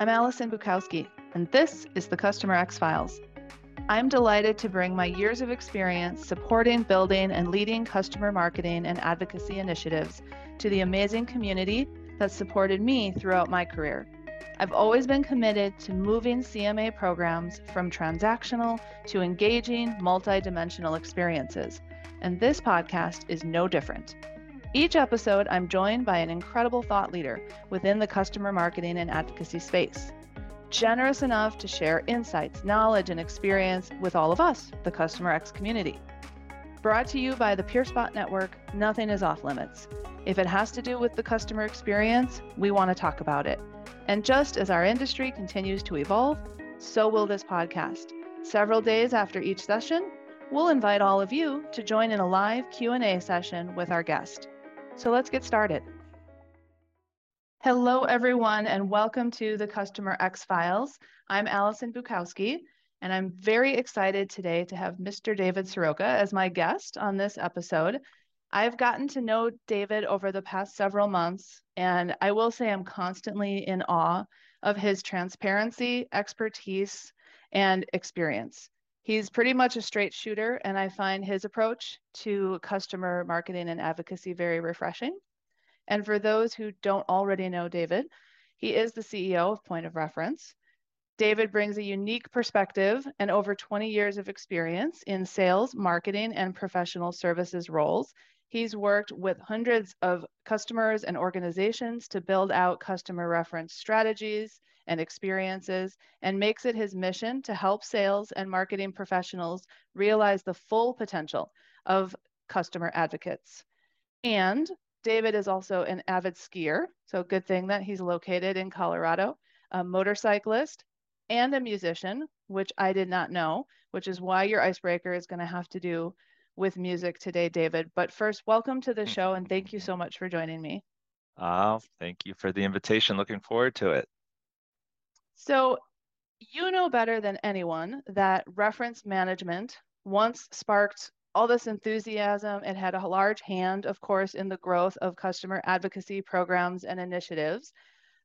I'm Alison Bukowski, and this is the Customer X Files. I'm delighted to bring my years of experience supporting, building, and leading customer marketing and advocacy initiatives to the amazing community that supported me throughout my career. I've always been committed to moving CMA programs from transactional to engaging, multidimensional experiences, and this podcast is no different. Each episode, I'm joined by an incredible thought leader within the customer marketing and advocacy space, generous enough to share insights, knowledge, and experience with all of us, the Customer X community. Brought to you by the PeerSpot Network, nothing is off limits. If it has to do with the customer experience, we want to talk about it. And just as our industry continues to evolve, so will this podcast. Several days after each session, we'll invite all of you to join in a live Q&A session with our guest. So let's get started. Hello, everyone, and welcome to the Customer X Files. I'm Alison Bukowski, and I'm very excited today to have Mr. David Sroka as my guest on this episode. I've gotten to know David over the past several months, and I will say I'm constantly in awe of his transparency, expertise, and experience. He's pretty much a straight shooter, and I find his approach to customer marketing and advocacy very refreshing. And for those who don't already know David, he is the CEO of Point of Reference. David brings a unique perspective and over 20 years of experience in sales, marketing, and professional services roles. He's worked with hundreds of customers and organizations to build out customer reference strategies, and experiences and makes it his mission to help sales and marketing professionals realize the full potential of customer advocates. And David is also an avid skier, so good thing that he's located in Colorado, a motorcyclist, and a musician, which I did not know, which is why your icebreaker is going to have to do with music today, David. But first, welcome to the show and thank you so much for joining me. Uh, thank you for the invitation. Looking forward to it. So you know better than anyone that reference management once sparked all this enthusiasm. It had a large hand, of course, in the growth of customer advocacy programs and initiatives,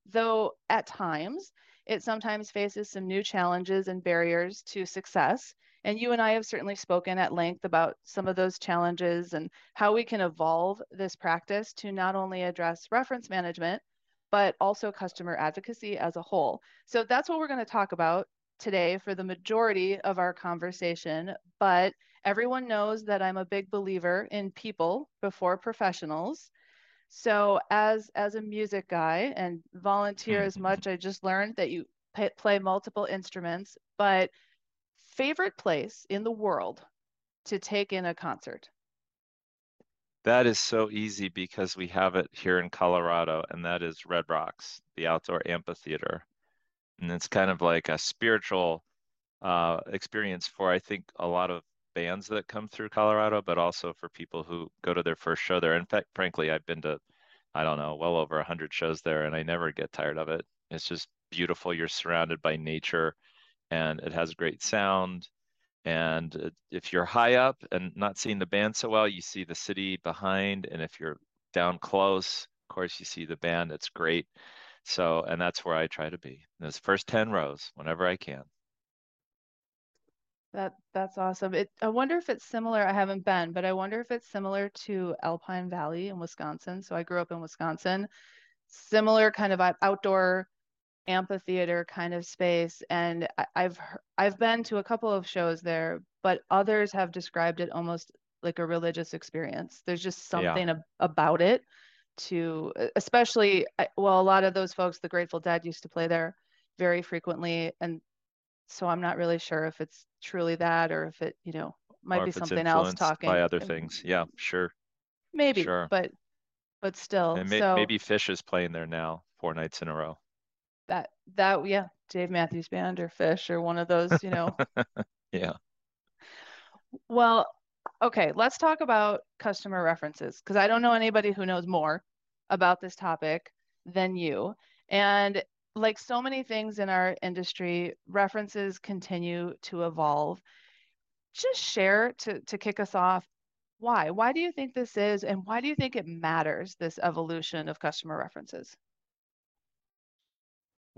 though at times it sometimes faces some new challenges and barriers to success. And you and I have certainly spoken at length about some of those challenges and how we can evolve this practice to not only address reference management, but also customer advocacy as a whole. So that's what we're going to talk about today for the majority of our conversation. But everyone knows that I'm a big believer in people before professionals. So as as a music guy and volunteer as much, I just learned that you play multiple instruments. But favorite place in the world to take in a concert? That is so easy because we have it here in Colorado, and that is Red Rocks, the outdoor amphitheater. And it's kind of like a spiritual uh, experience for, I think, a lot of bands that come through Colorado, but also for people who go to their first show there. In fact, frankly, I've been to, I don't know, well over 100 shows there, and I never get tired of it. It's just beautiful. You're surrounded by nature, and it has a great sound. And if you're high up and not seeing the band so well, you see the city behind. And if you're down close, of course, you see the band. It's great. So, and that's where I try to be. Those first 10 rows whenever I can. That that's awesome. It I wonder if it's similar. I haven't been, but I wonder if it's similar to Alpine Valley in Wisconsin. So I grew up in Wisconsin. Similar kind of outdoor amphitheater kind of space and I, have I've been to a couple of shows there but others have described it almost like a religious experience there's just something yeah. ab- about it to especially well a lot of those folks the grateful dead used to play there very frequently and so i'm not really sure if it's truly that or if it you know might be something else talking by other things yeah sure maybe sure. but but still and may, so, maybe Phish is playing there now four nights in a row that that yeah dave matthews band or Phish or one of those you know. Yeah. Well okay let's talk about customer references because i don't know anybody who knows more about this topic than you. And like so many things in our industry references continue to evolve. Just share to to kick us off why? Why do you think this is and why do you think it matters this evolution of customer references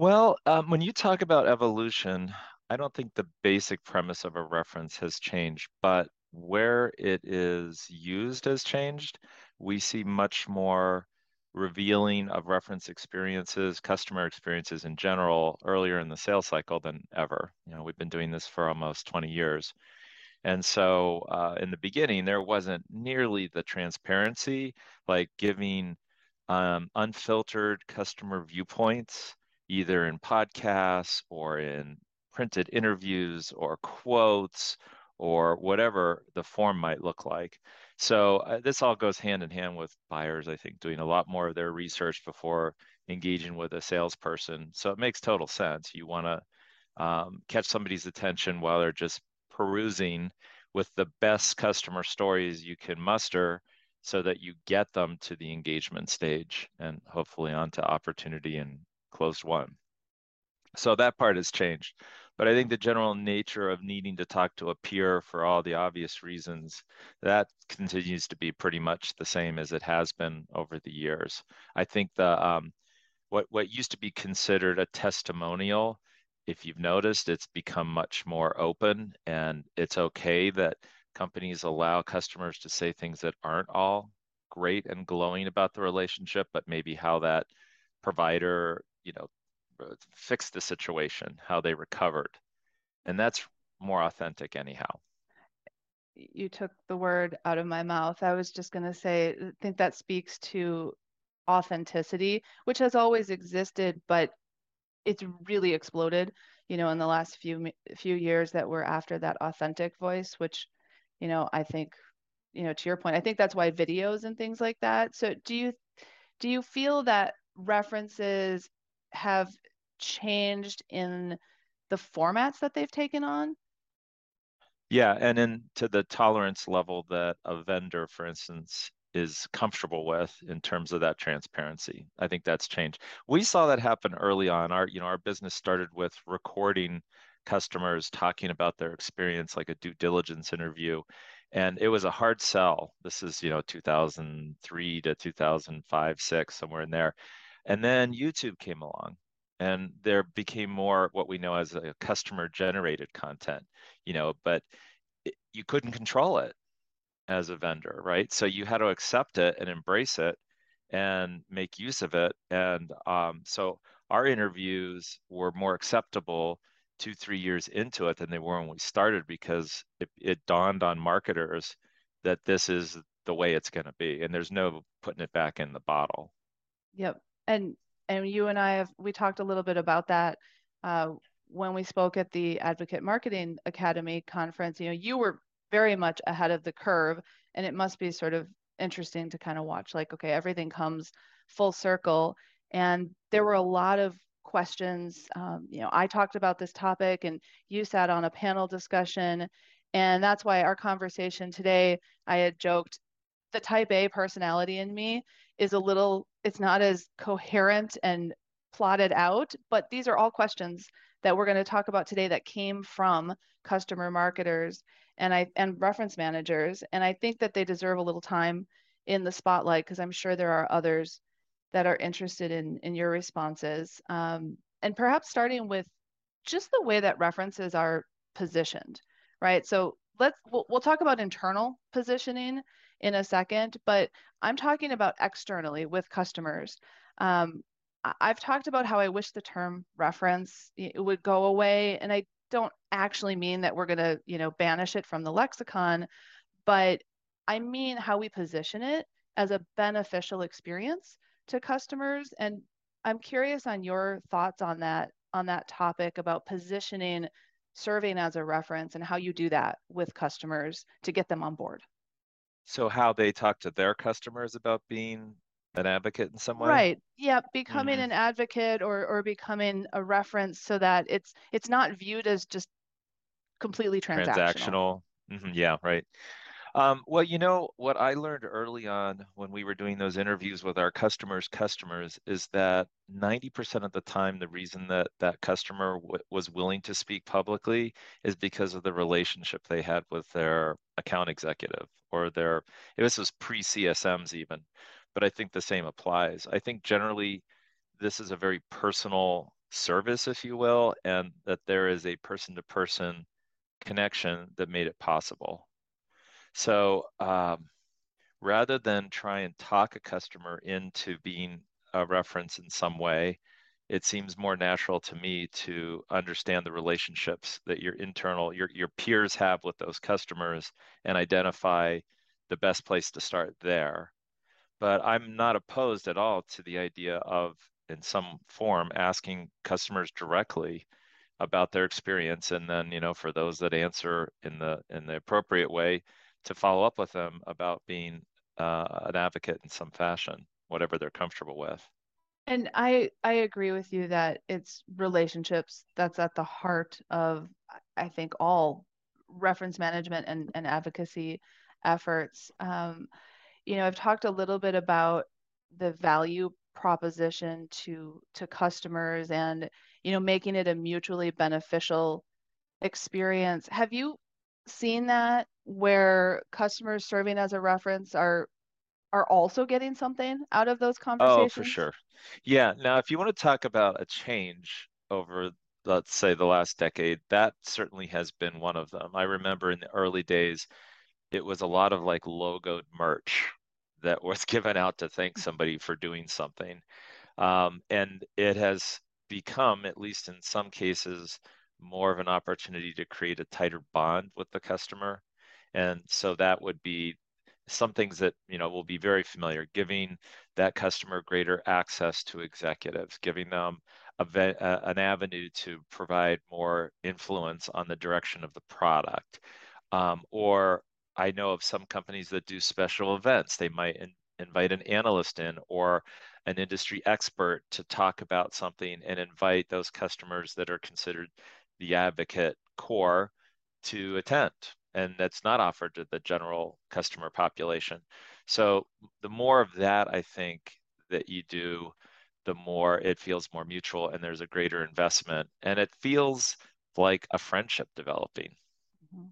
Well, um, when you talk about evolution, I don't think the basic premise of a reference has changed, but where it is used has changed. We see much more revealing of reference experiences, customer experiences in general, earlier in the sales cycle than ever. You know, we've been doing this for almost 20 years. And so uh, in the beginning, there wasn't nearly the transparency, like giving um, unfiltered customer viewpoints, either in podcasts or in printed interviews or quotes or whatever the form might look like. So uh, this all goes hand in hand with buyers, I think, doing a lot more of their research before engaging with a salesperson. So it makes total sense. You want to um, catch somebody's attention while they're just perusing with the best customer stories you can muster so that you get them to the engagement stage and hopefully onto opportunity and closed won. So that part has changed. But I think the general nature of needing to talk to a peer for all the obvious reasons, that continues to be pretty much the same as it has been over the years. I think the um, what what used to be considered a testimonial, if you've noticed, it's become much more open, and it's okay that companies allow customers to say things that aren't all great and glowing about the relationship, but maybe how that provider, you know, uh, fix the situation, how they recovered. And that's more authentic, anyhow. You took the word out of my mouth. I was just going to say, I think that speaks to authenticity, which has always existed, but it's really exploded, you know, in the last few few years that we're after that authentic voice, which, you know, I think, you know, to your point, I think that's why videos and things like that. So do you do you feel that references have changed in the formats that they've taken on? Yeah, and then to the tolerance level that a vendor, for instance, is comfortable with in terms of that transparency. I think that's changed. We saw that happen early on. Our, you know, our business started with recording customers talking about their experience, like a due diligence interview. And it was a hard sell. This is, you know, 2003 to 2005, six, somewhere in there. And then YouTube came along and there became more what we know as a customer generated content you know but it, you couldn't control it as a vendor right? So you had to accept it and embrace it and make use of it. And um, so our interviews were more acceptable two three years into it than they were when we started because it, it dawned on marketers that this is the way it's going to be and there's no putting it back in the bottle. Yep and and you and I have we talked a little bit about that uh, when we spoke at the Advocate Marketing Academy conference. You know, you were very much ahead of the curve, and it must be sort of interesting to kind of watch. Like, okay, everything comes full circle, and there were a lot of questions. Um, you know, I talked about this topic, and you sat on a panel discussion, and that's why our conversation today. I had joked the type A personality in me is a little, it's not as coherent and plotted out, but these are all questions that we're going to talk about today that came from customer marketers and I and reference managers. And I think that they deserve a little time in the spotlight because I'm sure there are others that are interested in in your responses. Um, and perhaps starting with just the way that references are positioned, right? So let's we'll, we'll talk about internal positioning in a second, but I'm talking about externally with customers. Um, I've talked about how I wish the term reference would go away, and I don't actually mean that we're going to, you know, banish it from the lexicon, but I mean how we position it as a beneficial experience to customers. And I'm curious on your thoughts on that on that topic about positioning serving as a reference and how you do that with customers to get them on board. So how they talk to their customers about being an advocate in some way? Right. Yeah, becoming mm-hmm. an advocate or or becoming a reference so that it's it's not viewed as just completely transactional. Transactional. Mm-hmm. Yeah, right. Um, well, you know, what I learned early on when we were doing those interviews with our customers' customers is that 90% of the time, the reason that that customer w- was willing to speak publicly is because of the relationship they had with their account executive or their, this was pre CSMs even, but I think the same applies. I think generally this is a very personal service, if you will, and that there is a person to person connection that made it possible. So um, rather than try and talk a customer into being a reference in some way, it seems more natural to me to understand the relationships that your internal your your peers have with those customers and identify the best place to start there. But i'm not opposed at all to the idea of in some form asking customers directly about their experience and then you know for those that answer in the in the appropriate way to follow up with them about being uh, an advocate in some fashion whatever they're comfortable with and I I agree with you that it's relationships that's at the heart of I think all reference management and, and advocacy efforts. Um, you know, I've talked a little bit about the value proposition to to customers and you know making it a mutually beneficial experience. Have you seen that where customers serving as a reference are are also getting something out of those conversations? Oh, for sure. Yeah. Now, if you want to talk about a change over, let's say, the last decade, that certainly has been one of them. I remember in the early days, it was a lot of like logoed merch that was given out to thank somebody for doing something. Um, and it has become, at least in some cases, more of an opportunity to create a tighter bond with the customer. And so that would be some things that you know will be very familiar giving that customer greater access to executives giving them a, a, an avenue to provide more influence on the direction of the product um, or i know of some companies that do special events they might in, invite an analyst in or an industry expert to talk about something and invite those customers that are considered the advocate core to attend and that's not offered to the general customer population. So the more of that I think that you do, the more it feels more mutual and there's a greater investment and it feels like a friendship developing, mm-hmm.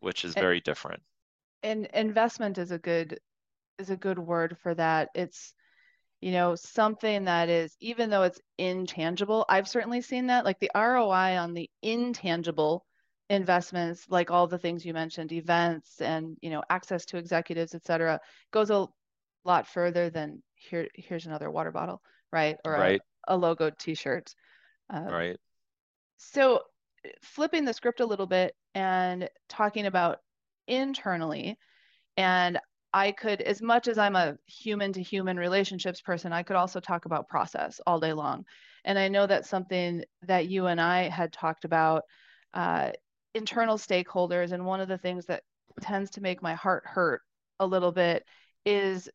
which is and, very different. And investment is a good is a good word for that. It's you know something that is even though it's intangible i've certainly seen that like the roi on the intangible investments like all the things you mentioned events and you know access to executives et cetera goes a lot further than here here's another water bottle right? Or right. A, a logoed t-shirt. Um, right. so flipping the script a little bit and talking about internally and I could, as much as I'm a human to human relationships person, I could also talk about process all day long. And I know that's something that you and I had talked about uh, internal stakeholders and one of the things that tends to make my heart hurt a little bit is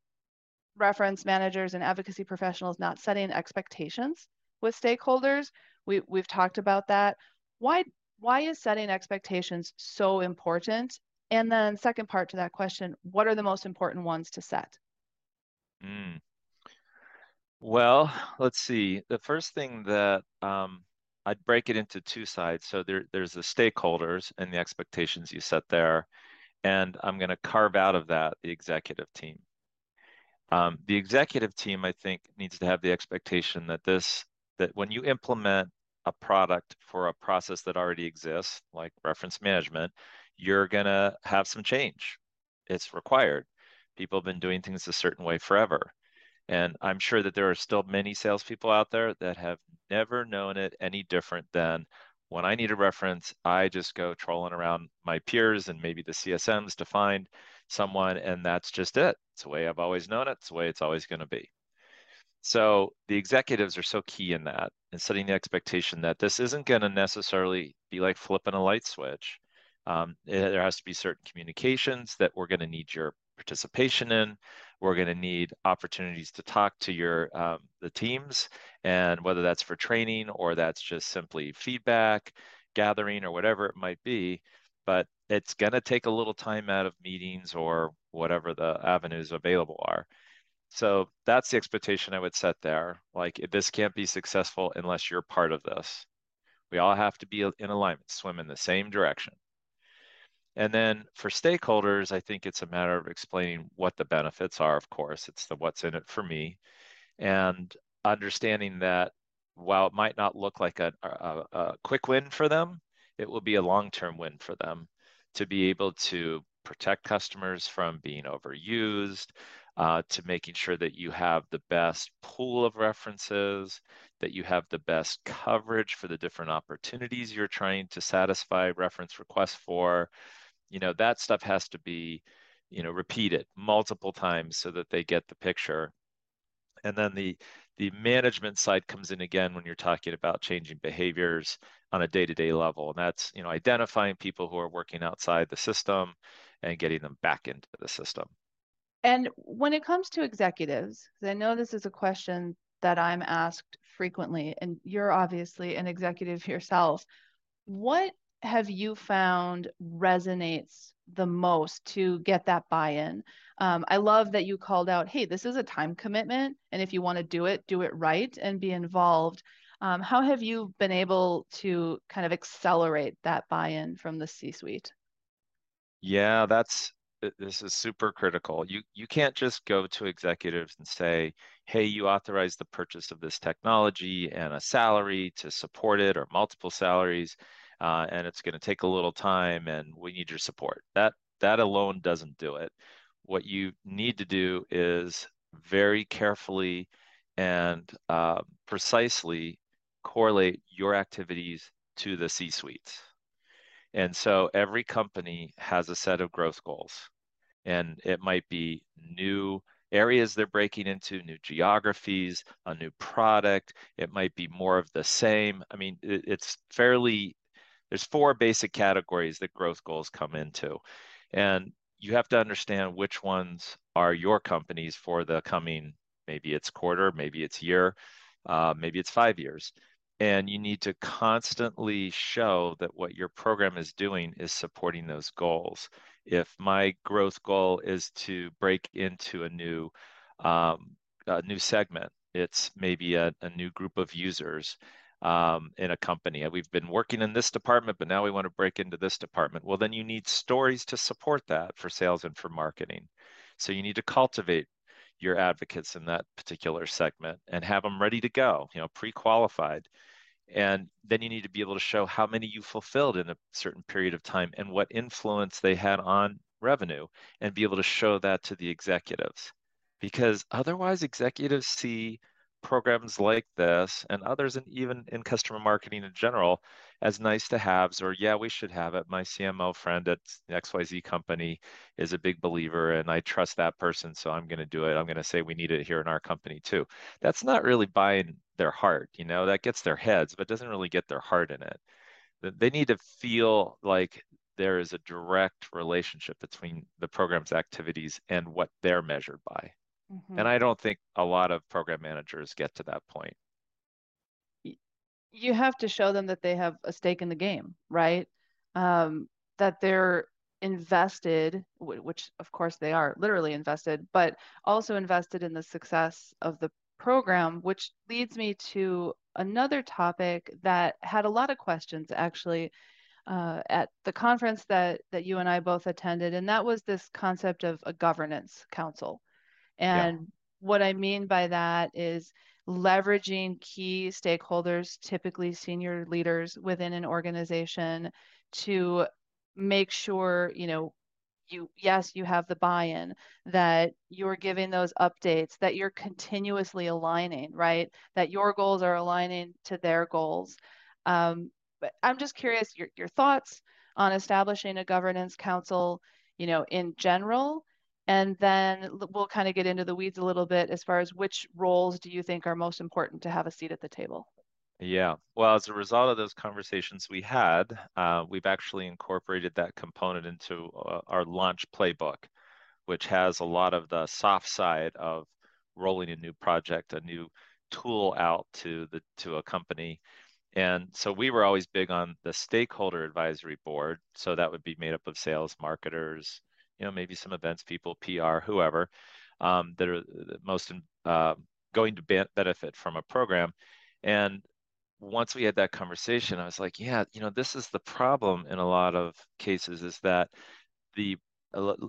reference managers and advocacy professionals not setting expectations with stakeholders we, we've talked about that why why is setting expectations so important and then second part to that question what are the most important ones to set mm. well let's see the first thing that um, I'd break it into two sides. So there, there's the stakeholders and the expectations you set there. And I'm going to carve out of that the executive team. Um, the executive team, I think, needs to have the expectation that this, that when you implement a product for a process that already exists, like reference management, you're going to have some change. It's required. People have been doing things a certain way forever. And I'm sure that there are still many salespeople out there that have never known it any different than when I need a reference, I just go trolling around my peers and maybe the CSMs to find someone, and that's just it. It's the way I've always known it. It's the way it's always going to be. So the executives are so key in that and setting the expectation that this isn't going to necessarily be like flipping a light switch. Um, it, there has to be certain communications that we're going to need your participation in. We're going to need opportunities to talk to your um, the teams, and whether that's for training or that's just simply feedback gathering or whatever it might be. But it's going to take a little time out of meetings or whatever the avenues available are. So that's the expectation I would set there. Like this can't be successful unless you're part of this. We all have to be in alignment, swim in the same direction. And then for stakeholders, I think it's a matter of explaining what the benefits are, of course. It's the what's in it for me. And understanding that while it might not look like a, a, a quick win for them, it will be a long-term win for them to be able to protect customers from being overused, uh, to making sure that you have the best pool of references, that you have the best coverage for the different opportunities you're trying to satisfy reference requests for. You know, that stuff has to be, you know, repeated multiple times so that they get the picture. And then the the management side comes in again when you're talking about changing behaviors on a day-to-day level. And that's, you know, identifying people who are working outside the system and getting them back into the system. And when it comes to executives, I know this is a question that I'm asked frequently, and you're obviously an executive yourself, what have you found resonates the most to get that buy-in? Um, I love that you called out, hey, this is a time commitment, and if you want to do it, do it right and be involved. Um, how have you been able to kind of accelerate that buy-in from the C-suite? Yeah, that's this is super critical. You you can't just go to executives and say, "Hey, you authorize the purchase of this technology and a salary to support it, or multiple salaries, uh, and it's going to take a little time, and we need your support." That that alone doesn't do it. What you need to do is very carefully and uh, precisely correlate your activities to the C-suites. And so every company has a set of growth goals, and it might be new areas they're breaking into, new geographies, a new product. It might be more of the same. I mean, it, it's fairly, there's four basic categories that growth goals come into. And you have to understand which ones are your companies for the coming, maybe it's quarter, maybe it's year, uh, maybe it's five years and you need to constantly show that what your program is doing is supporting those goals. If my growth goal is to break into a new um, a new segment, it's maybe a, a new group of users um, in a company. We've been working in this department, but now we want to break into this department. Well, then you need stories to support that for sales and for marketing. So you need to cultivate your advocates in that particular segment and have them ready to go, you know, pre-qualified and then you need to be able to show how many you fulfilled in a certain period of time and what influence they had on revenue and be able to show that to the executives because otherwise executives see programs like this and others and even in customer marketing in general as nice to haves or yeah we should have it. My cmo friend at xyz company is a big believer and i trust that person so i'm going to do it. I'm going to say we need it here in our company too. That's not really buying their heart you know? That gets their heads but doesn't really get their heart in it. They need to feel like there is a direct relationship between the program's activities and what they're measured by Mm-hmm. And I don't think a lot of program managers get to that point. You have to show them that they have a stake in the game, right? Um, that they're invested, which of course they are literally invested, but also invested in the success of the program, which leads me to another topic that had a lot of questions actually uh, at the conference that that you and I both attended, and that was this concept of a governance council. And yeah. what I mean by that is leveraging key stakeholders, typically senior leaders within an organization, to make sure, you know, you yes you have the buy-in that you're giving those updates that you're continuously aligning right that your goals are aligning to their goals um, but i'm just curious your, your thoughts on establishing a governance council you know in general and then we'll kind of get into the weeds a little bit as far as which roles do you think are most important to have a seat at the table? Yeah, well, as a result of those conversations we had, uh, we've actually incorporated that component into uh, our launch playbook, which has a lot of the soft side of rolling a new project, a new tool out to the to a company. And so we were always big on the stakeholder advisory board. So that would be made up of sales, marketers, you know, maybe some events people, PR, whoever, um, that are most uh, going to benefit from a program. And once we had that conversation, I was like, yeah, you know, this is the problem in a lot of cases is that the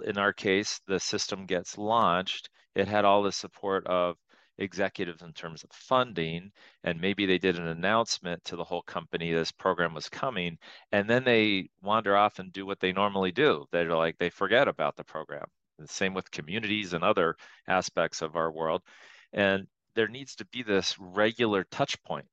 in our case, the system gets launched. It had all the support of executives in terms of funding, and maybe they did an announcement to the whole company this program was coming, and then they wander off and do what they normally do. They're like they forget about the program. The same with communities and other aspects of our world. And there needs to be this regular touch point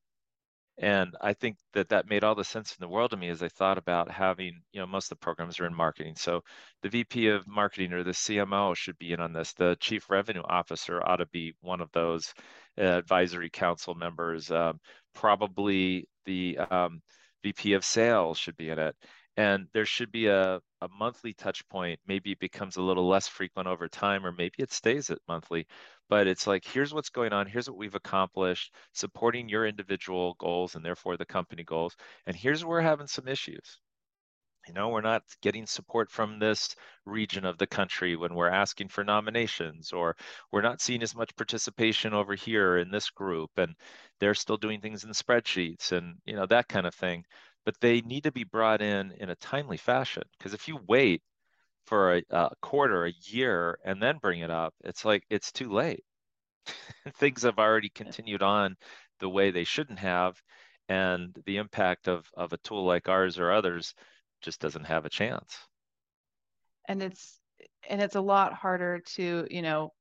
and I think that that made all the sense in the world to me as I thought about having, you know, most of the programs are in marketing. So the VP of marketing or the CMO should be in on this. The chief revenue officer ought to be one of those uh, advisory council members. Um, probably the um, VP of sales should be in it. And there should be a, a monthly touch point. Maybe it becomes a little less frequent over time, or maybe it stays at monthly but it's like here's what's going on here's what we've accomplished supporting your individual goals and therefore the company goals and here's where we're having some issues you know we're not getting support from this region of the country when we're asking for nominations or we're not seeing as much participation over here in this group and they're still doing things in spreadsheets and you know that kind of thing but they need to be brought in in a timely fashion because if you wait for a, a, quarter, a year, and then bring it up, it's like it's too late. Things have already continued on the way they shouldn't have, and the impact of of a tool like ours or others just doesn't have a chance. And it's and it's a lot harder to you know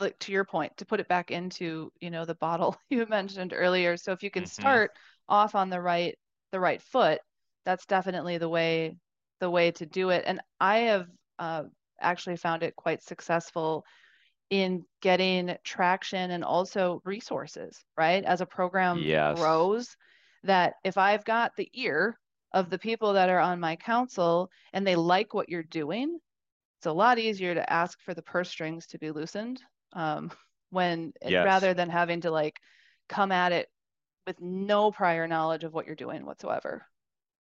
like to your point to put it back into you know the bottle you mentioned earlier so if you can mm-hmm. start off on the right the right foot that's definitely the way the way to do it. And I have uh, actually found it quite successful in getting traction and also resources, right? As a program yes. grows, that if I've got the ear of the people that are on my council and they like what you're doing, it's a lot easier to ask for the purse strings to be loosened um, when yes. rather than having to like come at it with no prior knowledge of what you're doing whatsoever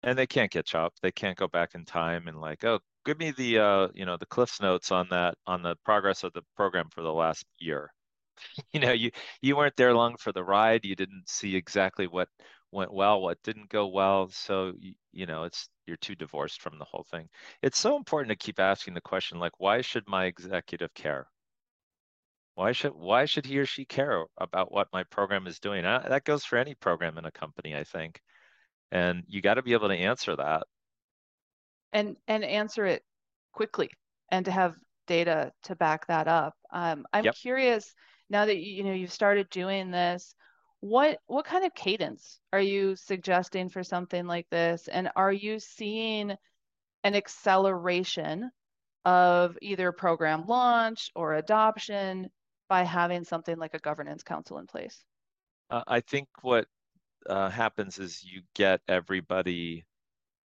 and they can't catch up. They can't go back in time and like, oh, give me the uh, you know, the Cliffs notes on that on the progress of the program for the last year. you know, you you weren't there long for the ride. You didn't see exactly what went well, what didn't go well. So you, you know, it's you're too divorced from the whole thing. It's so important to keep asking the question like, why should my executive care? Why should why should he or she care about what my program is doing? Uh, that goes for any program in a company, I think. And you got to be able to answer that. And and answer it quickly and to have data to back that up. Um, i'm yep. curious now that you know you've started doing this what what kind of cadence are you suggesting for something like this? And are you seeing an acceleration of either program launch or adoption by having something like a governance council in place uh, i think what uh, happens is you get everybody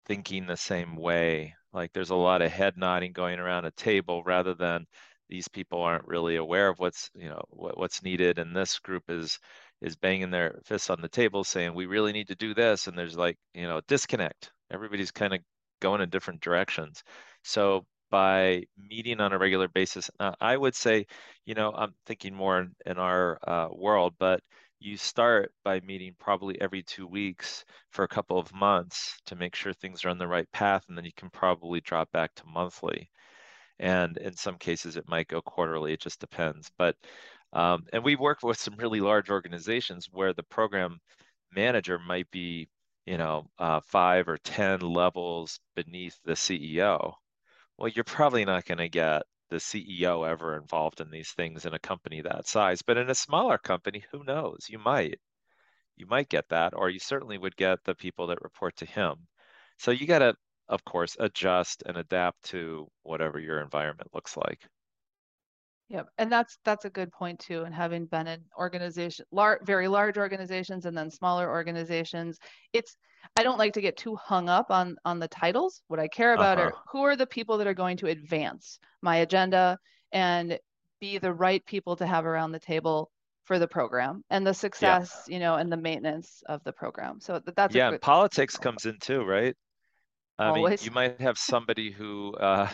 thinking the same way. Like there's a lot of head nodding going around a table rather than these people aren't really aware of what's you know what, what's needed, and this group is is banging their fists on the table saying we really need to do this, and there's like you know disconnect. Everybody's kind of going in different directions. So by meeting on a regular basis, uh, I would say, you know, I'm thinking more in, in our uh, world, but you start by meeting probably every two weeks for a couple of months to make sure things are on the right path, and then you can probably drop back to monthly. And in some cases, it might go quarterly. It just depends. But um, and we work with some really large organizations where the program manager might be, you know, uh, five or ten levels beneath the CEO. Well, you're probably not going to get the CEO ever involved in these things in a company that size. But in a smaller company, who knows? You might. You might get that, or you certainly would get the people that report to him. So you got to, of course, adjust and adapt to whatever your environment looks like. Yep, and that's that's a good point too. And having been in organization, large, very large organizations, and then smaller organizations, it's I don't like to get too hung up on on the titles. What I care about uh-huh. are who are the people that are going to advance my agenda and be the right people to have around the table for the program and the success, yeah. you know, and the maintenance of the program. So that's yeah. politics comes in too, right? I Always. mean, you might have somebody who uh,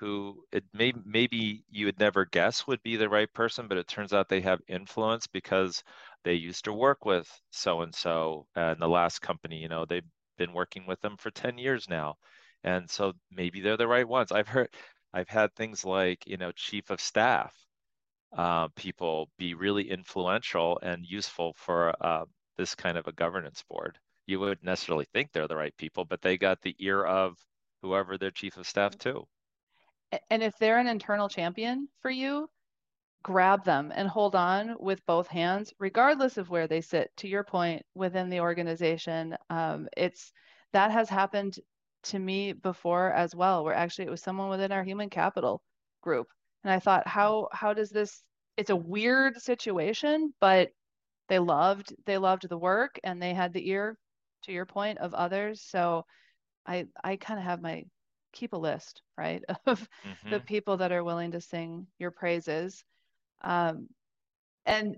who it may maybe you would never guess would be the right person, but it turns out they have influence because they used to work with so and so and the last company, you know, they've been working with them for 10 years now. And so maybe they're the right ones. I've heard I've had things like, you know, chief of staff uh, people be really influential and useful for uh, this kind of a governance board. You wouldn't necessarily think they're the right people, but they got the ear of whoever their chief of staff too. And if they're an internal champion for you, grab them and hold on with both hands, regardless of where they sit. To your point, within the organization, um, it's that has happened to me before as well. Where actually it was someone within our human capital group, and I thought, how how does this? It's a weird situation, but they loved they loved the work and they had the ear, to your point, of others. So I I kind of have my keep a list, right, of mm-hmm. the people that are willing to sing your praises. Um, and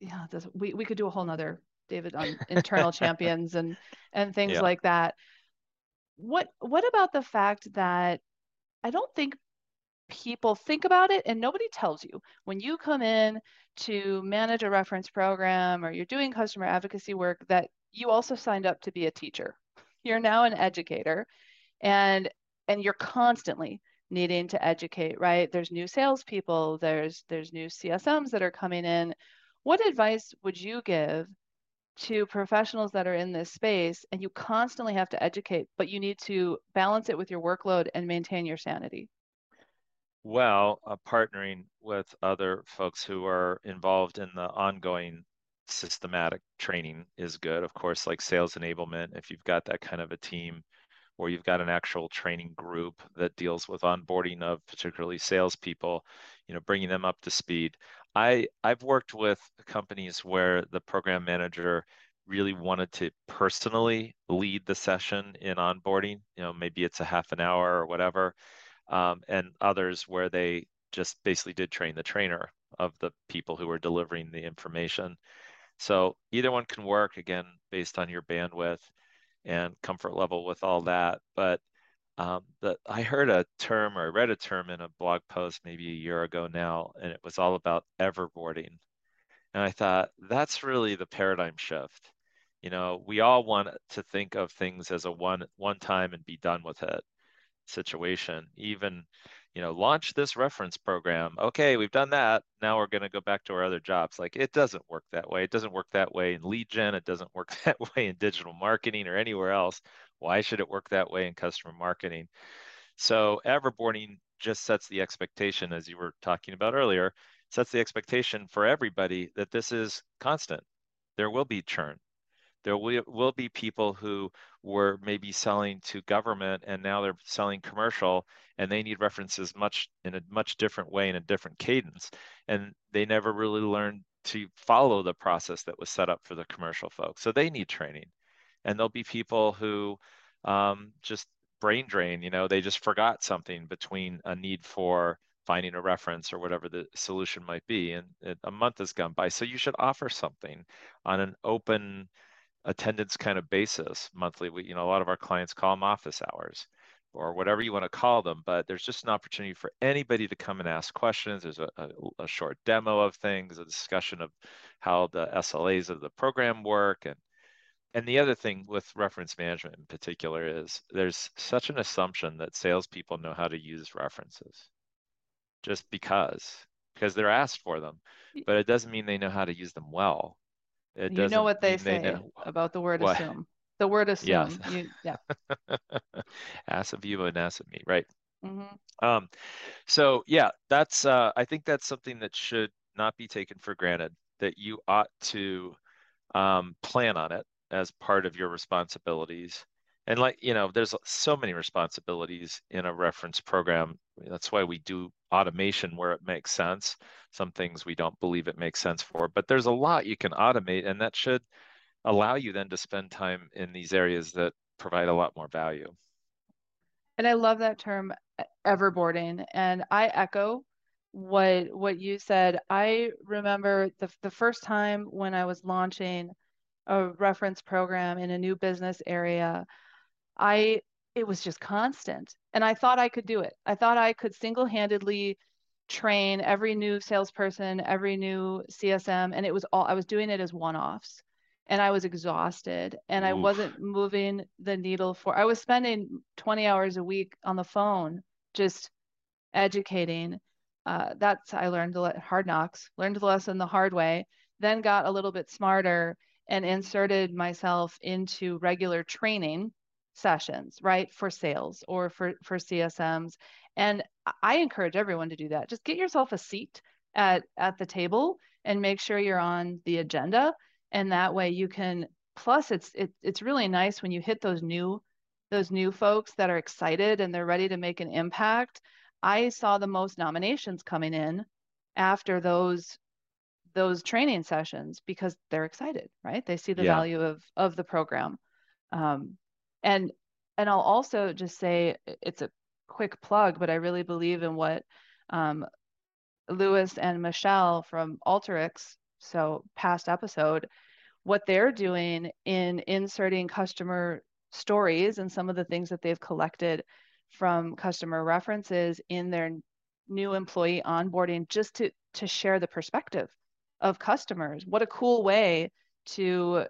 yeah, this, we, we could do a whole nother David on internal champions and and things yeah. like that. What what about the fact that I don't think people think about it and nobody tells you when you come in to manage a reference program or you're doing customer advocacy work that you also signed up to be a teacher. You're now an educator and and you're constantly needing to educate, right? There's new salespeople, there's there's new CSMs that are coming in. What advice would you give to professionals that are in this space and you constantly have to educate, but you need to balance it with your workload and maintain your sanity? Well, uh, partnering with other folks who are involved in the ongoing systematic training is good. Of course, like sales enablement, if you've got that kind of a team, or you've got an actual training group that deals with onboarding of particularly salespeople, you know, bringing them up to speed. I I've worked with companies where the program manager really wanted to personally lead the session in onboarding. You know, maybe it's a half an hour or whatever, um, and others where they just basically did train the trainer of the people who were delivering the information. So either one can work again based on your bandwidth and comfort level with all that. But um, I heard a term or I read a term in a blog post maybe a year ago now, and it was all about everboarding. And I thought that's really the paradigm shift. You know, we all want to think of things as a one one time and be done with it situation. Even you know, launch this reference program. Okay, we've done that. Now we're going to go back to our other jobs. Like it doesn't work that way. It doesn't work that way in lead gen. It doesn't work that way in digital marketing or anywhere else. Why should it work that way in customer marketing? So everboarding just sets the expectation, as you were talking about earlier, sets the expectation for everybody that this is constant. There will be churn. There will, will be people who were maybe selling to government and now they're selling commercial and they need references much in a much different way in a different cadence. And they never really learned to follow the process that was set up for the commercial folks. So they need training. And there'll be people who um, just brain drain you know they just forgot something between a need for finding a reference or whatever the solution might be. And a month has gone by. So you should offer something on an open attendance kind of basis monthly. We, you know, a lot of our clients call them office hours or whatever you want to call them, but there's just an opportunity for anybody to come and ask questions. There's a, a, a short demo of things, a discussion of how the SLAs of the program work. And, and the other thing with reference management in particular is there's such an assumption that salespeople know how to use references just because, because they're asked for them, but it doesn't mean they know how to use them well. It you know what they say they about the word what? assume. The word assume. Yes. You, yeah. ass of you and ass of me, right? Mm-hmm. Um, so yeah, that's uh, I think that's something that should not be taken for granted. That you ought to um, plan on it as part of your responsibilities. And like you know, there's so many responsibilities in a reference program. That's why we do automation where it makes sense. Some things we don't believe it makes sense for, but there's a lot you can automate, and that should allow you then to spend time in these areas that provide a lot more value. And I love that term everboarding, and I echo what what you said. I remember the the first time when I was launching a reference program in a new business area. I it was just constant. And I thought I could do it. I thought I could single handedly train every new salesperson, every new CSM. And it was all, I was doing it as one offs. And I was exhausted and Oof. I wasn't moving the needle for, I was spending 20 hours a week on the phone just educating. uh, that's I learned the hard knocks, learned the lesson the hard way, then got a little bit smarter and inserted myself into regular training sessions, right, for sales or for for CSMs. And I encourage everyone to do that. Just get yourself a seat at at the table and make sure you're on the agenda and that way you can plus it's it, it's really nice when you hit those new those new folks that are excited and they're ready to make an impact i saw the most nominations coming in after those those training sessions because they're excited right they see the yeah. value of of the program um, and and i'll also just say it's a quick plug but i really believe in what um, lewis and michelle from Alteryx so past episode what they're doing in inserting customer stories and some of the things that they've collected from customer references in their new employee onboarding just to to share the perspective of customers. What a cool way to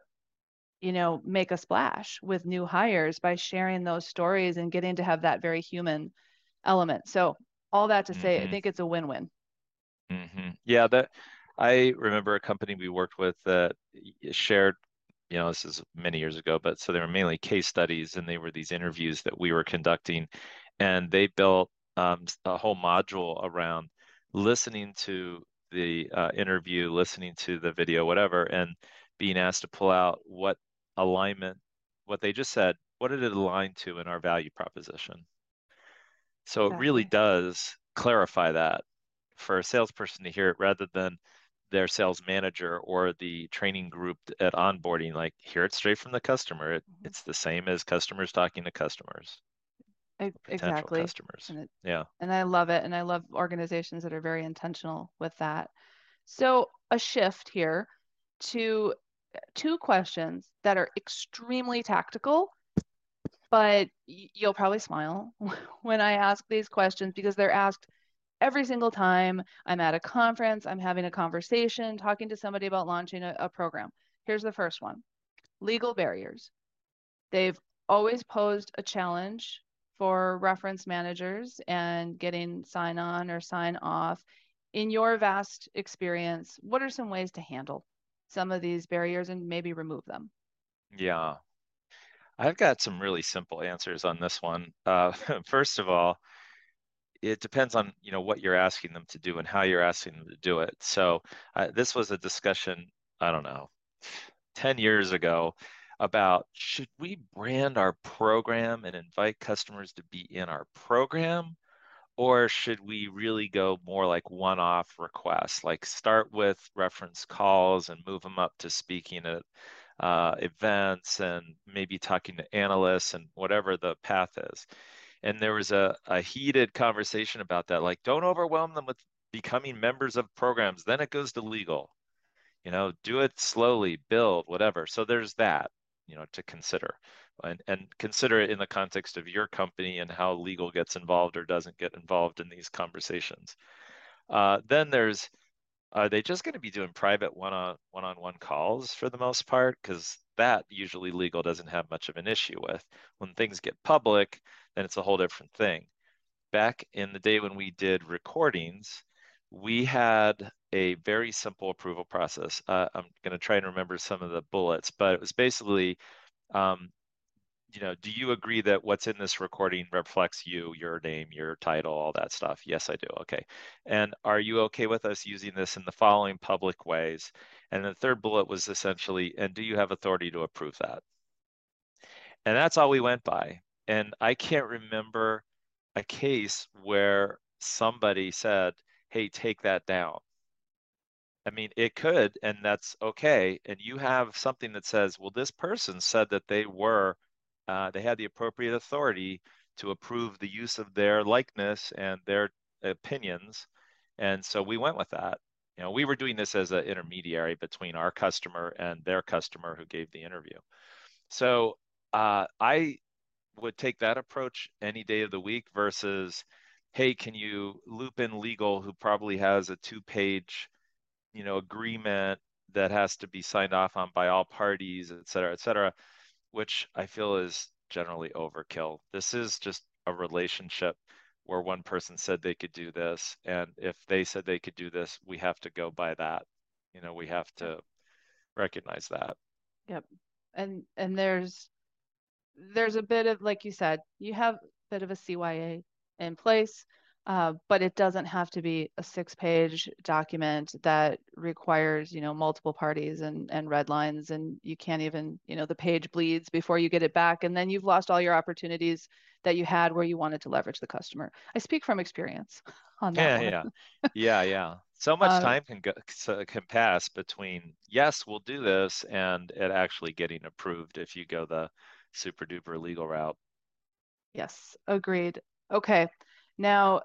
you know make a splash with new hires by sharing those stories and getting to have that very human element so all that to say mm-hmm. i think it's a win-win mm-hmm. yeah that i remember a company we worked with that shared you know, this is many years ago, but so they were mainly case studies and they were these interviews that we were conducting. And they built um, a whole module around listening to the uh, interview, listening to the video, whatever, and being asked to pull out what alignment, what they just said, what did it align to in our value proposition? So exactly. it really does clarify that for a salesperson to hear it rather than their sales manager or the training group at onboarding like hear it straight from the customer it, mm-hmm. it's the same as customers talking to customers exactly customers and it, yeah and i love it and i love organizations that are very intentional with that so a shift here to two questions that are extremely tactical but you'll probably smile when i ask these questions because they're asked every single time I'm at a conference, I'm having a conversation, talking to somebody about launching a, a program. Here's the first one legal barriers. They've always posed a challenge for reference managers and getting sign on or sign off. In your vast experience, what are some ways to handle some of these barriers and maybe remove them? Yeah, I've got some really simple answers on this one. Uh, first of all, it depends on you know what you're asking them to do and how you're asking them to do it. So uh, this was a discussion I don't know 10 years ago about should we brand our program and invite customers to be in our program or should we really go more like one-off requests? Like start with reference calls and move them up to speaking at uh, events and maybe talking to analysts and whatever the path is. And there was a, a heated conversation about that like don't overwhelm them with becoming members of programs then it goes to legal. You know do it slowly build whatever. So there's that you know to consider and, and consider it in the context of your company and how legal gets involved or doesn't get involved in these conversations uh, then there's are they just going to be doing private one-on one-on-one calls for the most part because that usually legal doesn't have much of an issue with when things get public then it's a whole different thing. Back in the day when we did recordings, we had a very simple approval process. Uh, I'm going to try and remember some of the bullets, but it was basically, um, you know, do you agree that what's in this recording reflects you, your name, your title, all that stuff? Yes, I do. Okay. And are you okay with us using this in the following public ways? And the third bullet was essentially, and do you have authority to approve that? And that's all we went by. And I can't remember a case where somebody said, hey, take that down. I mean, it could, and that's okay. And you have something that says, well, this person said that they were, uh, they had the appropriate authority to approve the use of their likeness and their opinions. And so we went with that. You know, we were doing this as an intermediary between our customer and their customer who gave the interview. So uh, I would take that approach any day of the week versus hey can you loop in legal who probably has a two page you know agreement that has to be signed off on by all parties et cetera et cetera which i feel is generally overkill this is just a relationship where one person said they could do this. And if they said they could do this, we have to go by that. You know, we have to recognize that. Yep. And and there's there's a bit of like you said, you have a bit of a CYA in place. Uh, but it doesn't have to be a six-page document that requires, you know, multiple parties and and red lines, and you can't even, you know, the page bleeds before you get it back, and then you've lost all your opportunities that you had where you wanted to leverage the customer. I speak from experience on that. Yeah, one. yeah, yeah, yeah. So much um, time can go, can pass between yes, we'll do this, and it actually getting approved if you go the super duper legal route. Yes, agreed. Okay. Now,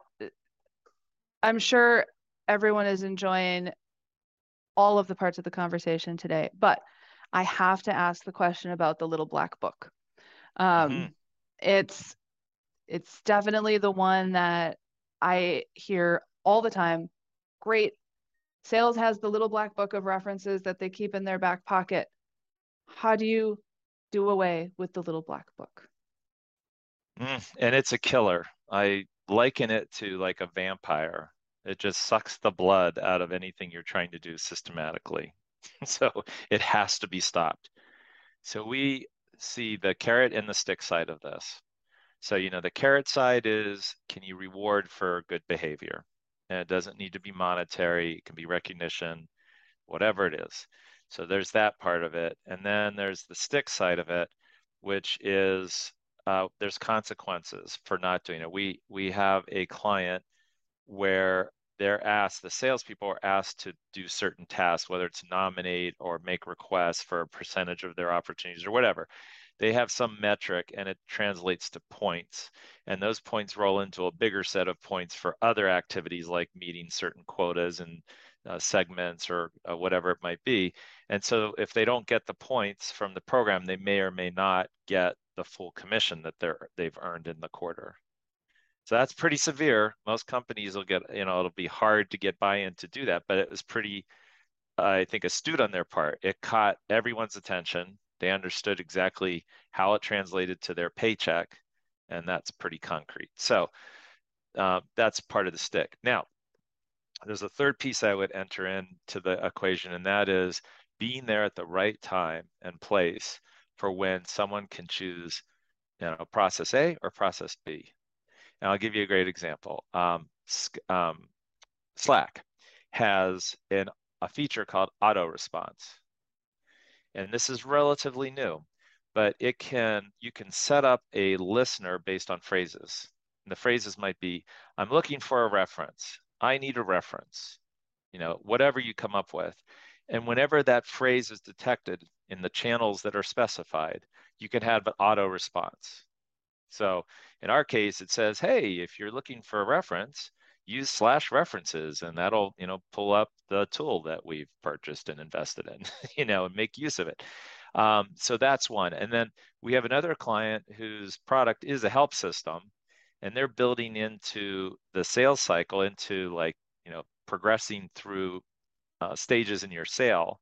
I'm sure everyone is enjoying all of the parts of the conversation today, but I have to ask the question about the little black book. Um, mm-hmm. It's it's definitely the one that I hear all the time. Great. Sales has the little black book of references that they keep in their back pocket. How do you do away with the little black book? Mm, and it's a killer. I liken it to like a vampire. It just sucks the blood out of anything you're trying to do systematically. so it has to be stopped. So we see the carrot and the stick side of this. So, you know, the carrot side is can you reward for good behavior? And it doesn't need to be monetary, it can be recognition, whatever it is. So there's that part of it. And then there's the stick side of it, which is uh, there's consequences for not doing it. We we have a client where they're asked, the salespeople are asked to do certain tasks, whether it's nominate or make requests for a percentage of their opportunities or whatever. They have some metric and it translates to points. And those points roll into a bigger set of points for other activities like meeting certain quotas and uh, segments or uh, whatever it might be. And so if they don't get the points from the program, they may or may not get the full commission that they're they've earned in the quarter. So that's pretty severe. Most companies will get, you know, it'll be hard to get buy-in to do that, but it was pretty, I think, astute on their part. It caught everyone's attention. They understood exactly how it translated to their paycheck, and that's pretty concrete. So uh, that's part of the stick. Now, there's a third piece I would enter into the equation, and that is being there at the right time and place for when someone can choose, you know, process A or process B. And I'll give you a great example. Um, um, Slack has an, a feature called auto response. And this is relatively new, but it can you can set up a listener based on phrases. And the phrases might be, I'm looking for a reference. I need a reference. You know, whatever you come up with. And whenever that phrase is detected in the channels that are specified, you can have an auto response. So in our case, it says, hey, if you're looking for a reference, use slash references and that'll, you know, pull up the tool that we've purchased and invested in, you know, and make use of it. Um, so that's one. And then we have another client whose product is a help system and they're building into the sales cycle into like, you know, progressing through uh, stages in your sale,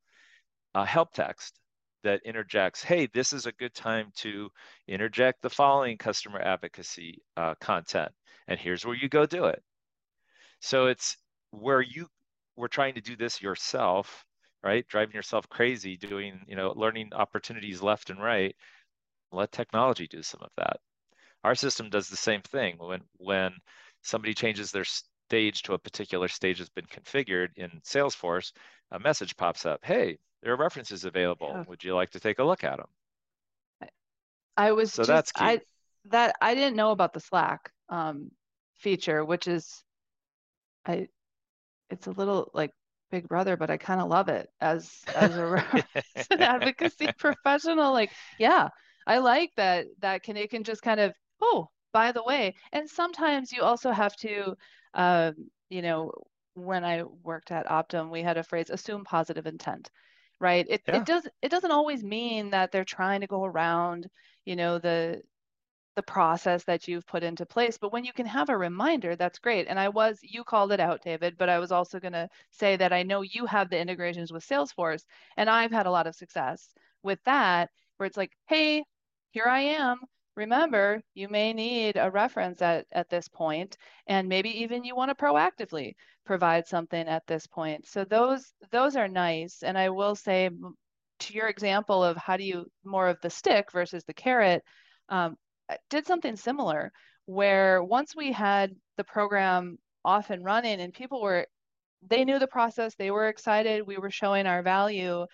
a help text that interjects, hey, this is a good time to interject the following customer advocacy uh, content, and here's where you go do it. So it's where you were trying to do this yourself, right? Driving yourself crazy, doing, you know, learning opportunities left and right. Let technology do some of that. Our system does the same thing. When when somebody changes their stage to a particular stage has been configured in Salesforce, a message pops up. Hey, there are references available. Yeah. Would you like to take a look at them? I was so just, that's key. I that I didn't know about the Slack um, feature, which is I it's a little like Big Brother, but I kind of love it as as, a, as an advocacy professional. Like, yeah, I like that that can it can just kind of oh by the way, and sometimes you also have to um, you know, when I worked at Optum, we had a phrase, assume positive intent, right? It, yeah. it does it doesn't always mean that they're trying to go around, you know, the the process that you've put into place. But when you can have a reminder, that's great. And I was, you called it out, David, but I was also going to say that I know you have the integrations with Salesforce, and I've had a lot of success with that, where it's like, hey, here I am remember, you may need a reference at, at this point, and maybe even you want to proactively provide something at this point. So those those are nice. And I will say to your example of how do you more of the stick versus the carrot, um, did something similar where once we had the program off and running and people were they knew the process they were excited we were showing our value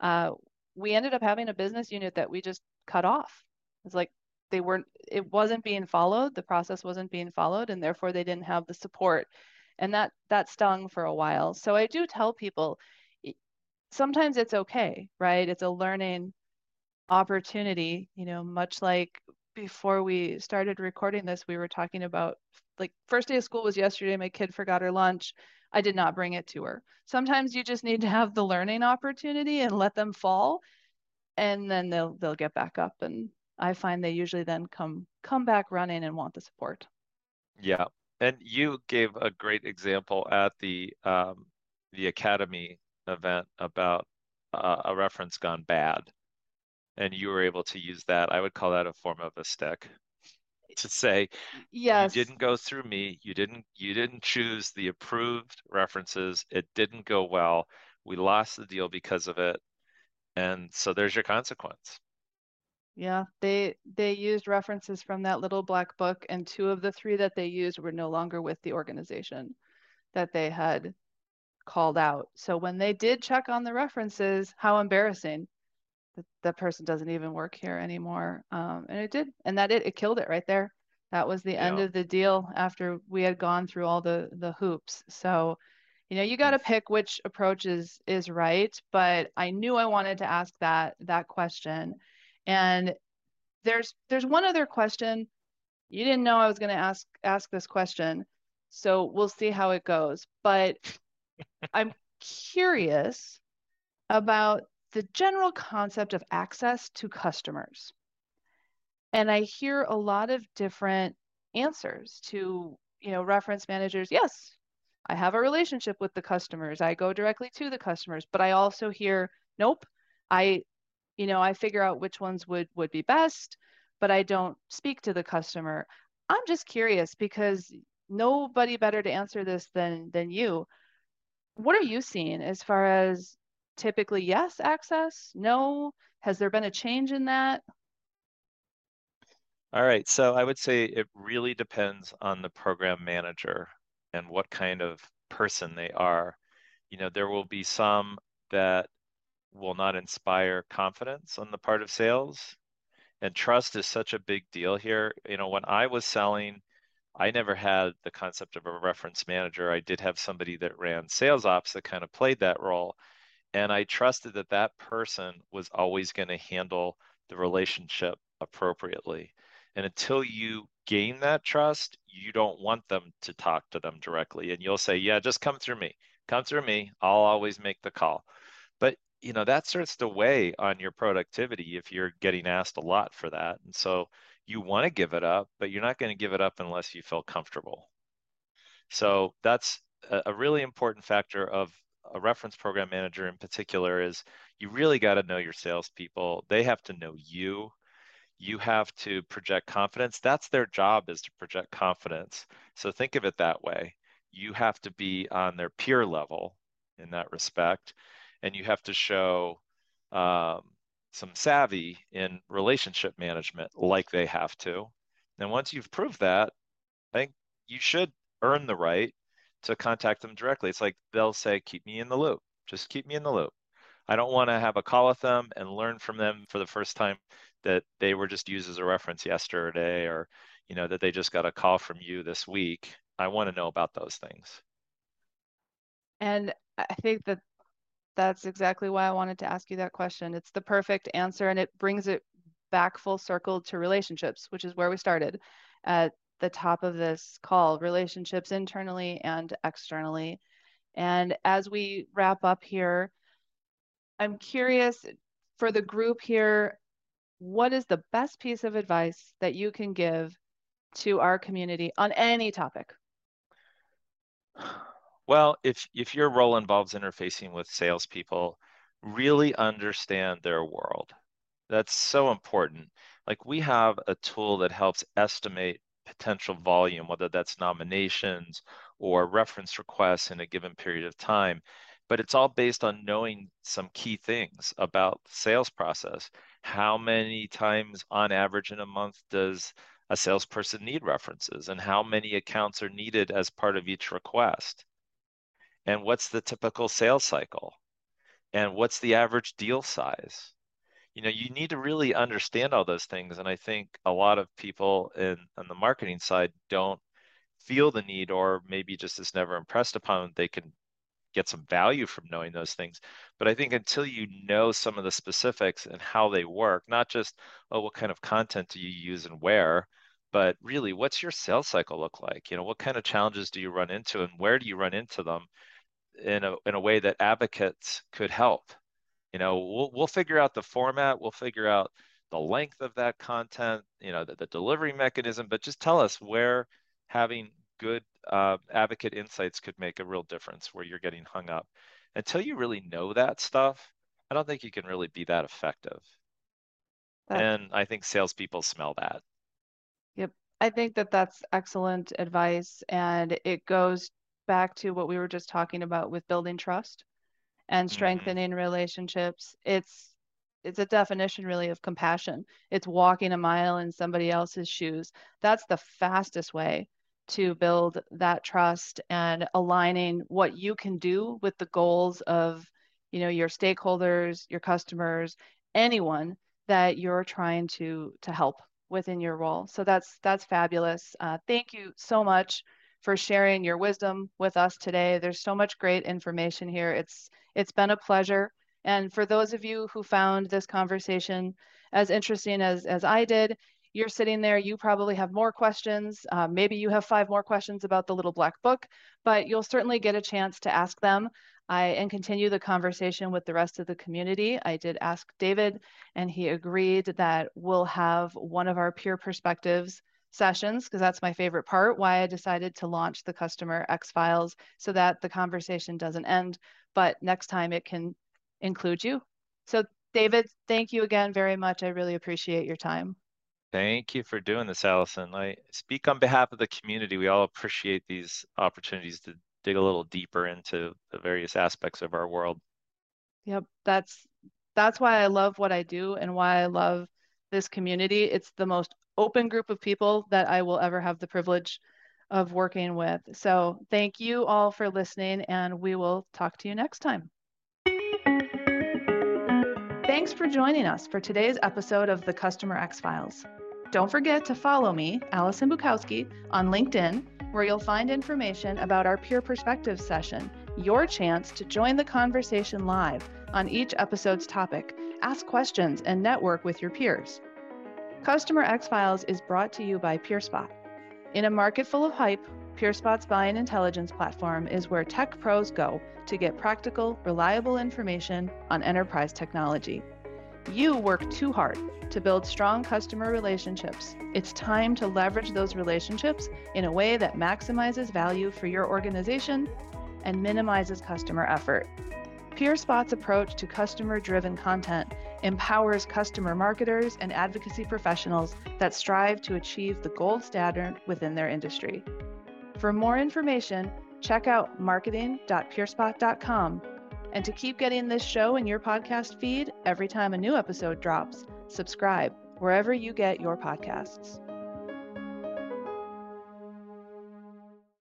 uh, we ended up having a business unit that we just cut off it's like they weren't it wasn't being followed the process wasn't being followed and therefore they didn't have the support and that that stung for a while so i do tell people sometimes it's okay right it's a learning opportunity you know much like before we started recording this, we were talking about like first day of school was yesterday. My kid forgot her lunch. I did not bring it to her. Sometimes you just need to have the learning opportunity and let them fall, and then they'll they'll get back up. And I find they usually then come come back running and want the support. Yeah, and you gave a great example at the um, the academy event about uh, a reference gone bad and you were able to use that, I would call that a form of a stick to say yes you didn't go through me. You didn't you didn't choose the approved references. It didn't go well. We lost the deal because of it and so there's your consequence yeah they they used references from that little black book and two of the three that they used were no longer with the organization that they had called out so when they did check on the references how embarrassing that that person doesn't even work here anymore. Um, and it did, and that it, it killed it right there. That was the yeah. end of the deal after we had gone through all the the hoops. So, you know, you got to pick which approach is is right. But I knew I wanted to ask that that question, and there's there's one other question. You didn't know I was going to ask ask this question, so we'll see how it goes. But I'm curious about the general concept of access to customers. And I hear a lot of different answers to, you know, reference managers. Yes, I have a relationship with the customers. I go directly to the customers, but I also hear, nope, I, you know, I figure out which ones would would be best, but I don't speak to the customer. I'm just curious because nobody better to answer this than than you. What are you seeing as far as typically yes access? No? Has there been a change in that? All right, so I would say it really depends on the program manager and what kind of person they are. You know, there will be some that will not inspire confidence on the part of sales. And trust is such a big deal here. You know, when I was selling, I never had the concept of a reference manager. I did have somebody that ran sales ops that kind of played that role and I trusted that that person was always going to handle the relationship appropriately. And until you gain that trust, you don't want them to talk to them directly. And you'll say, yeah, just come through me. Come through me. I'll always make the call. But you know, that starts to weigh on your productivity if you're getting asked a lot for that. And so you want to give it up, but you're not going to give it up unless you feel comfortable. So that's a really important factor of a reference program manager in particular is you really got to know your salespeople. They have to know you. You have to project confidence. That's their job is to project confidence. So think of it that way. You have to be on their peer level in that respect, and you have to show um, some savvy in relationship management, like they have to. And once you've proved that, I think you should earn the right to contact them directly. It's like they'll say, keep me in the loop. Just keep me in the loop. I don't want to have a call with them and learn from them for the first time that they were just used as a reference yesterday or, you know, that they just got a call from you this week. I want to know about those things. And I think that that's exactly why I wanted to ask you that question. It's the perfect answer and it brings it back full circle to relationships, which is where we started. At the top of this call relationships internally and externally. And as we wrap up here, I'm curious for the group here, what is the best piece of advice that you can give to our community on any topic? Well, if if your role involves interfacing with salespeople, really understand their world. That's so important. Like we have a tool that helps estimate potential volume, whether that's nominations or reference requests in a given period of time. But it's all based on knowing some key things about the sales process. How many times on average in a month does a salesperson need references and how many accounts are needed as part of each request? And what's the typical sales cycle? And what's the average deal size? you know you need to really understand all those things and i think a lot of people in on the marketing side don't feel the need or maybe just is never impressed upon they can get some value from knowing those things but i think until you know some of the specifics and how they work not just oh what kind of content do you use and where but really what's your sales cycle look like you know what kind of challenges do you run into and where do you run into them in a, in a way that advocates could help. You know we'll, we'll figure out the format we'll figure out the length of that content you know the, the delivery mechanism but just tell us where having good uh, advocate insights could make a real difference where you're getting hung up. Until you really know that stuff i don't think you can really be that effective. That, and i think salespeople smell that. Yep. I think that that's excellent advice and it goes back to what we were just talking about with building trust and mm-hmm. strengthening mm-hmm. relationships. It's it's a definition really of compassion. It's walking a mile in somebody else's shoes. That's the fastest way to build that trust and aligning what you can do with the goals of you know your stakeholders your customers anyone that you're trying to to help within your role so that's that's fabulous uh, thank you so much for sharing your wisdom with us today. There's so much great information here. It's it's been a pleasure. And for those of you who found this conversation as interesting as as I did, you're sitting there, you probably have more questions. Uh, maybe you have five more questions about the little black book, but you'll certainly get a chance to ask them I, and continue the conversation with the rest of the community. I did ask David, and he agreed that we'll have one of our peer perspectives sessions because that's my favorite part why i decided to launch the customer x files so that the conversation doesn't end but next time it can include you. So david thank you again very much. I really appreciate your time. Thank you for doing this Alison. I speak on behalf of the community. We all appreciate these opportunities to dig a little deeper into the various aspects of our world. Yep that's that's why i love what i do and why i love this community. It's the most open group of people that I will ever have the privilege of working with. So thank you all for listening, and we will talk to you next time. Thanks for joining us for today's episode of the Customer X Files. Don't forget to follow me, Alison Bukowski, on LinkedIn, where you'll find information about our Peer Perspective session, your chance to join the conversation live on each episode's topic, ask questions, and network with your peers. Customer X Files is brought to you by PeerSpot. In a market full of hype, PeerSpot's buying intelligence platform is where tech pros go to get practical, reliable information on enterprise technology. You work too hard to build strong customer relationships. It's time to leverage those relationships in a way that maximizes value for your organization and minimizes customer effort. PeerSpot's approach to customer driven content empowers customer marketers and advocacy professionals that strive to achieve the gold standard within their industry. For more information, check out marketing.peerspot.com. And to keep getting this show in your podcast feed every time a new episode drops, subscribe wherever you get your podcasts.